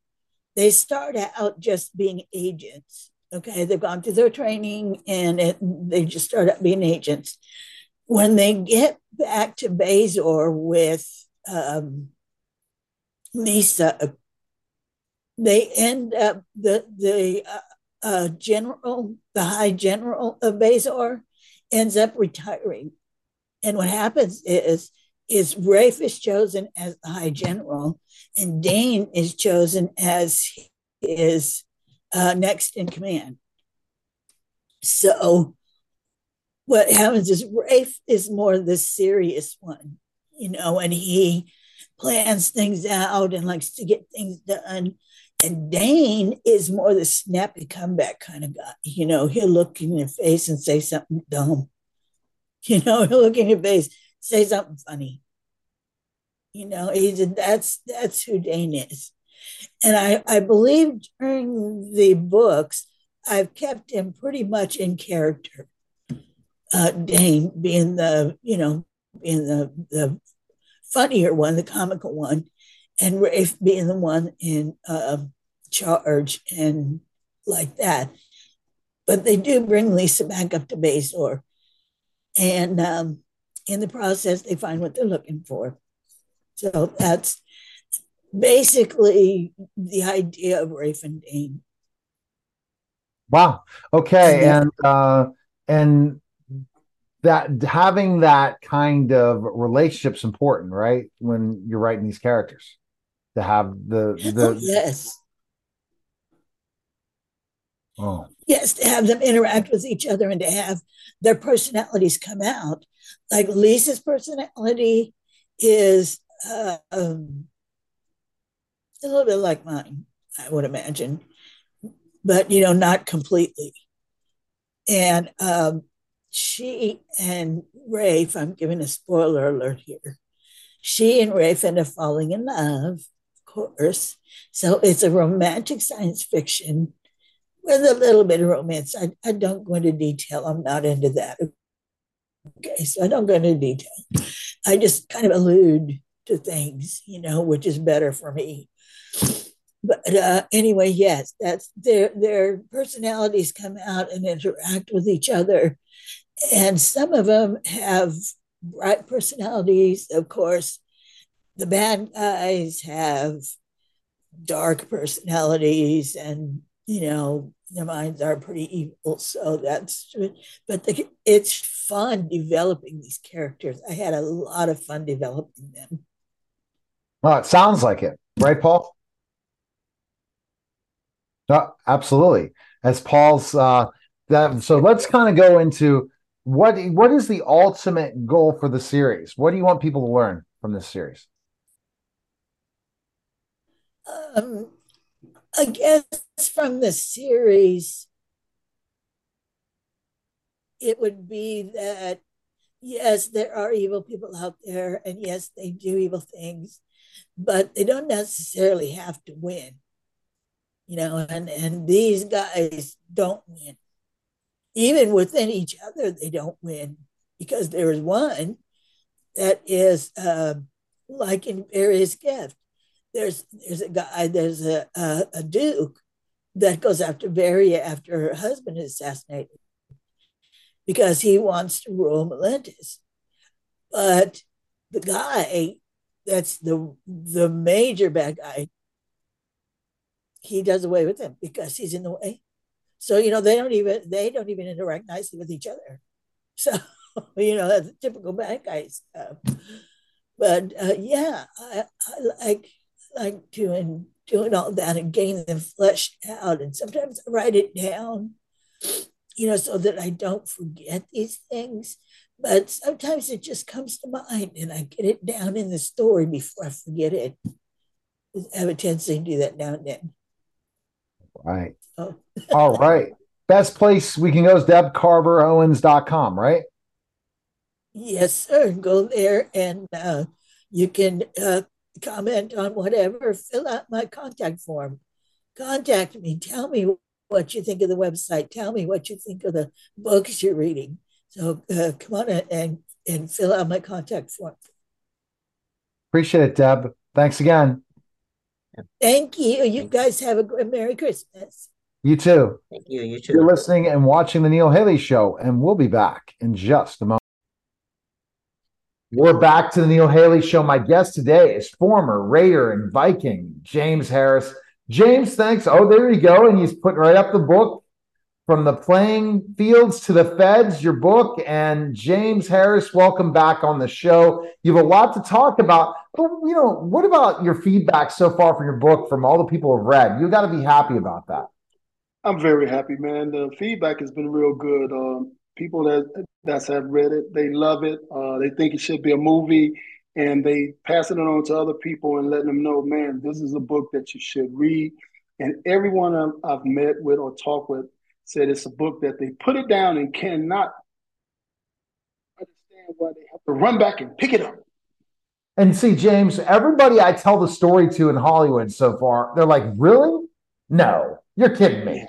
they start out just being agents. Okay, they've gone through their training and it, they just start up being agents. When they get back to Bazor with um, Lisa, they end up the the uh, uh, general, the high general of Bazor, ends up retiring, and what happens is is Rafe is chosen as the high general, and Dane is chosen as his uh, next in command. So what happens is Rafe is more the serious one, you know, and he plans things out and likes to get things done. And Dane is more the snappy comeback kind of guy. You know, he'll look in your face and say something dumb. You know, he'll look in your face, say something funny. You know, he's that's that's who Dane is. And I, I believe during the books, I've kept him pretty much in character. Uh, Dane being the, you know, being the, the funnier one, the comical one, and Rafe being the one in uh, charge and like that. But they do bring Lisa back up to Bazor. And um, in the process, they find what they're looking for. So that's basically the idea of Rafe and Dane. Wow. Okay. And uh and that having that kind of relationship's important, right? When you're writing these characters. To have the the oh, yes. Oh. Yes, to have them interact with each other and to have their personalities come out. Like Lisa's personality is uh, um, a little bit like mine, I would imagine, but you know, not completely. And um, she and Rafe, I'm giving a spoiler alert here. She and Rafe end up falling in love, of course. So it's a romantic science fiction with a little bit of romance. I, I don't go into detail. I'm not into that. Okay, so I don't go into detail. I just kind of allude to things, you know, which is better for me. But uh, anyway, yes, that's their their personalities come out and interact with each other, and some of them have bright personalities. Of course, the bad guys have dark personalities, and you know their minds are pretty evil. So that's but the, it's fun developing these characters. I had a lot of fun developing them. Well, it sounds like it, right, Paul? Uh, absolutely. As Paul's uh, that, so let's kind of go into what what is the ultimate goal for the series? What do you want people to learn from this series? Um, I guess from the series, it would be that yes, there are evil people out there, and yes, they do evil things, but they don't necessarily have to win. You know, and, and these guys don't win. Even within each other, they don't win because there is one that is uh, like in Varia's Gift. There's there's a guy, there's a, a, a duke that goes after Varia after her husband is assassinated because he wants to rule Melentis. But the guy that's the the major bad guy he does away with him because he's in the way so you know they don't even they don't even interact nicely with each other so you know that's typical bad guy stuff but uh, yeah I, I like like doing doing all that and getting them fleshed out and sometimes i write it down you know so that i don't forget these things but sometimes it just comes to mind and I get it down in the story before I forget it. I have a tendency to do that now and then. Right. Oh. All right. Best place we can go is debcarverowens.com, right? Yes, sir. Go there and uh, you can uh, comment on whatever. Fill out my contact form. Contact me. Tell me what you think of the website. Tell me what you think of the books you're reading. So uh, come on and and fill out my contact form. Appreciate it, Deb. Thanks again. Thank you. You guys have a great Merry Christmas. You too. Thank you. You too. You're listening and watching the Neil Haley Show, and we'll be back in just a moment. We're back to the Neil Haley Show. My guest today is former Raider and Viking James Harris. James, thanks. Oh, there you go. And he's putting right up the book from the playing fields to the feds, your book. And James Harris, welcome back on the show. You have a lot to talk about. But, you know, what about your feedback so far from your book from all the people who have read? You got to be happy about that. I'm very happy, man. The feedback has been real good. Um, people that that have read it, they love it. Uh, they think it should be a movie, and they passing it on to other people and letting them know, man, this is a book that you should read. And everyone I've met with or talked with said it's a book that they put it down and cannot understand why they have to run back and pick it up. And see, James, everybody I tell the story to in Hollywood so far, they're like, really? No, you're kidding me.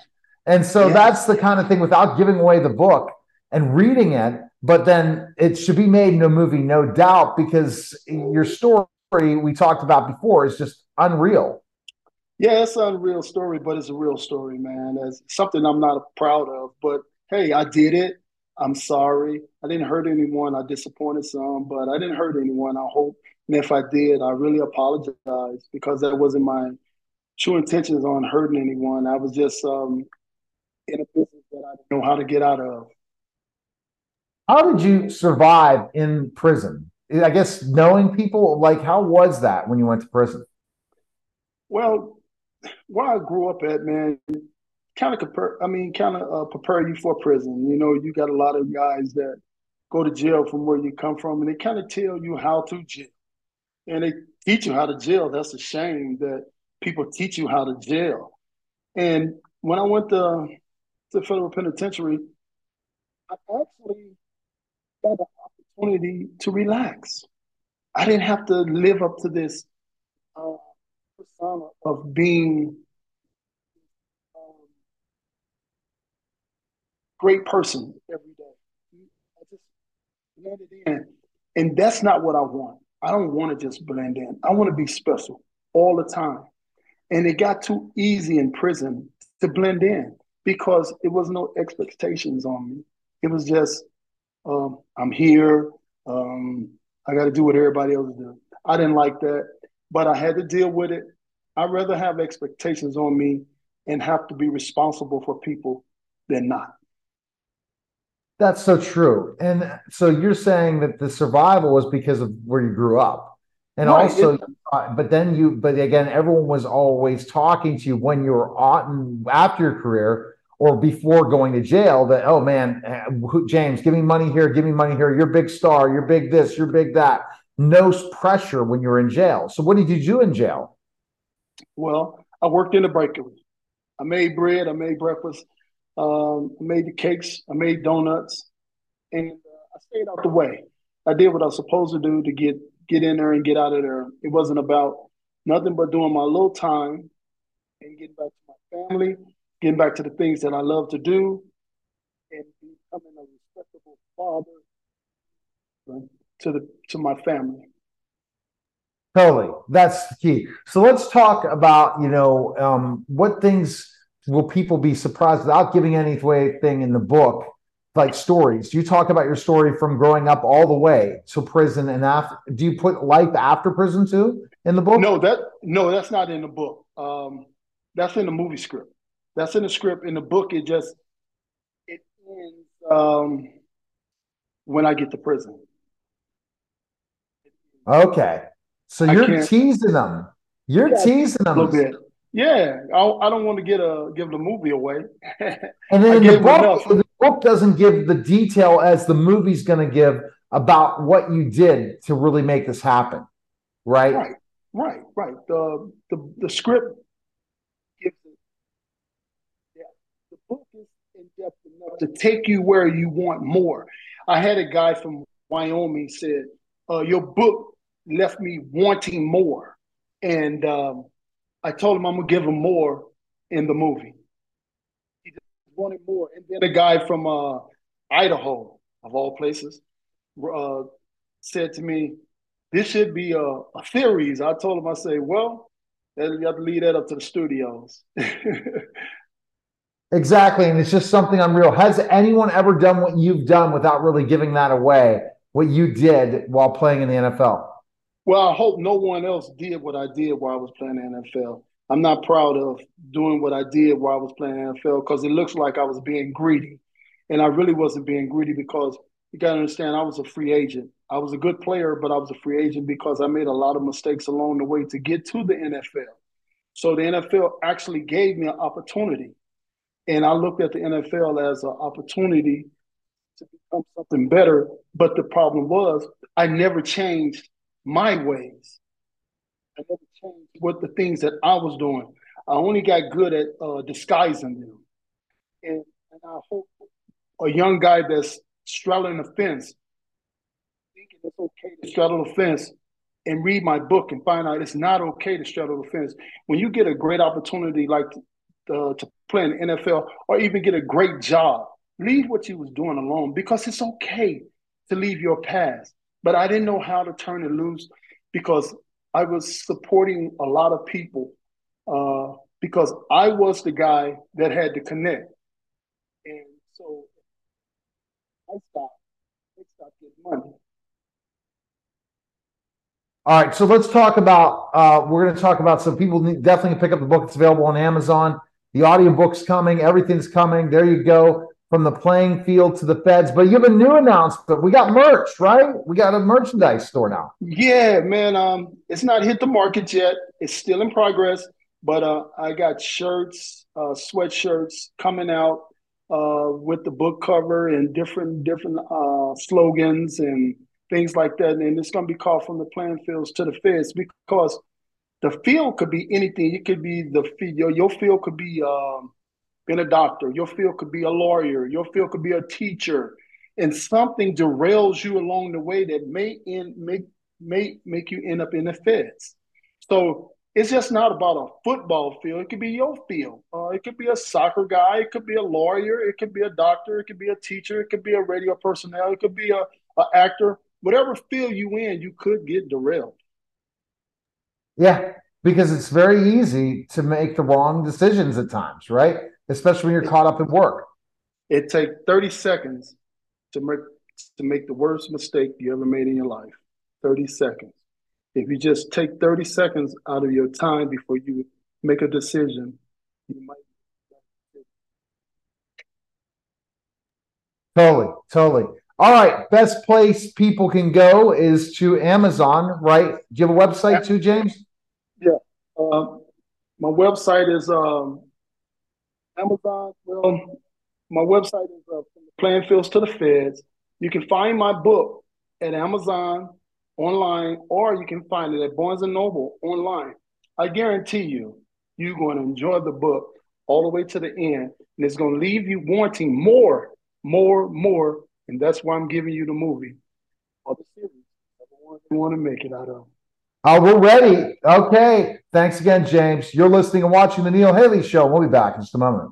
And so yeah. that's the kind of thing without giving away the book and reading it, but then it should be made into a movie, no doubt, because your story we talked about before is just unreal. Yeah, it's an unreal story, but it's a real story, man. It's something I'm not proud of. But hey, I did it. I'm sorry. I didn't hurt anyone. I disappointed some, but I didn't hurt anyone. I hope. And if I did, I really apologize because that wasn't my true intentions on hurting anyone. I was just um, in a business that I didn't know how to get out of. How did you survive in prison? I guess knowing people, like, how was that when you went to prison? Well, where I grew up at, man, kind of compare. I mean, kind of uh, prepare you for prison. You know, you got a lot of guys that go to jail from where you come from, and they kind of tell you how to jail, and they teach you how to jail. That's a shame that people teach you how to jail. And when I went to the federal penitentiary, I actually got the opportunity to relax. I didn't have to live up to this uh, persona of being um, great person every day. I just blended in, and that's not what I want. I don't want to just blend in. I want to be special all the time. And it got too easy in prison to blend in because it was no expectations on me. It was just, um, I'm here. Um, I got to do what everybody else does. I didn't like that, but I had to deal with it. I'd rather have expectations on me and have to be responsible for people than not. That's so true. And so you're saying that the survival was because of where you grew up. And right. also, but then you, but again, everyone was always talking to you when you were on after your career or before going to jail that, oh man, James, give me money here, give me money here. You're big star, you're big this, you're big that. No pressure when you're in jail. So what did you do in jail? Well, I worked in the bakery. I made bread, I made breakfast, um, I made the cakes, I made donuts, and uh, I stayed out the way. I did what I was supposed to do to get get in there and get out of there. It wasn't about nothing but doing my little time and getting back to my family, getting back to the things that I love to do, and becoming a respectable father to the to my family. Totally, that's the key. So let's talk about you know um, what things will people be surprised without giving anything in the book like stories. You talk about your story from growing up all the way to prison and after. Do you put life after prison too in the book? No, that no, that's not in the book. Um, that's in the movie script. That's in the script. In the book, it just it ends um, when I get to prison. Okay, so you're teasing them. You're yeah, teasing them a little bit. Yeah, I, I don't want to get a give the movie away. and then the book, the book doesn't give the detail as the movie's going to give about what you did to really make this happen, right? Right, right, right. The the the script gives it. Yeah, the book is in depth enough to take you where you want more. I had a guy from Wyoming said, uh, "Your book left me wanting more," and um, I told him I'm gonna give him more in the movie. He just wanted more, and then a guy from uh, Idaho, of all places, uh, said to me, "This should be a, a theories." I told him, I say, "Well." You have to leave that up to the studios. Exactly. And it's just something unreal. Has anyone ever done what you've done without really giving that away? What you did while playing in the NFL? Well, I hope no one else did what I did while I was playing the NFL. I'm not proud of doing what I did while I was playing NFL because it looks like I was being greedy. And I really wasn't being greedy because you got to understand I was a free agent. I was a good player, but I was a free agent because I made a lot of mistakes along the way to get to the NFL. So the NFL actually gave me an opportunity. And I looked at the NFL as an opportunity to become something better. But the problem was, I never changed my ways. I never changed what the things that I was doing. I only got good at uh, disguising them. And, and I hope a young guy that's straddling the fence, thinking it's okay to straddle the fence, and read my book and find out it's not okay to straddle the fence. When you get a great opportunity like uh, to play in the NFL or even get a great job, leave what you was doing alone because it's okay to leave your past. But I didn't know how to turn it loose because I was supporting a lot of people uh, because I was the guy that had to connect. And so I stopped. I stopped getting money. All right, so let's talk about. Uh, we're going to talk about some people definitely pick up the book. It's available on Amazon. The audiobook's coming. Everything's coming. There you go. From the playing field to the feds. But you have a new announcement. We got merch, right? We got a merchandise store now. Yeah, man. Um, it's not hit the market yet. It's still in progress. But uh, I got shirts, uh, sweatshirts coming out uh, with the book cover and different different uh, slogans and things like that. And it's going to be called from the playing fields to the feds because the field could be anything. It could be the your your field could be um, being a doctor. Your field could be a lawyer. Your field could be a teacher, and something derails you along the way that may end make may make you end up in the feds. So it's just not about a football field. It could be your field. Uh, it could be a soccer guy. It could be a lawyer. It could be a doctor. It could be a teacher. It could be a radio personnel. It could be a, a actor. Whatever field you in, you could get derailed. Yeah, because it's very easy to make the wrong decisions at times, right? Especially when you're caught up in work. It takes 30 seconds to make to make the worst mistake you ever made in your life. 30 seconds. If you just take 30 seconds out of your time before you make a decision, you might Totally, totally. All right, best place people can go is to Amazon, right? Do you have a website too, James? Yeah. Um, my website is um, Amazon. Well, my website is uh, from the playing fields to the feds. You can find my book at Amazon online, or you can find it at Barnes and Noble online. I guarantee you, you're going to enjoy the book all the way to the end, and it's going to leave you wanting more, more, more, and that's why I'm giving you the movie or the series. You want to make it out of. Oh, we're ready. Okay. Thanks again, James. You're listening and watching the Neil Haley Show. We'll be back in just a moment.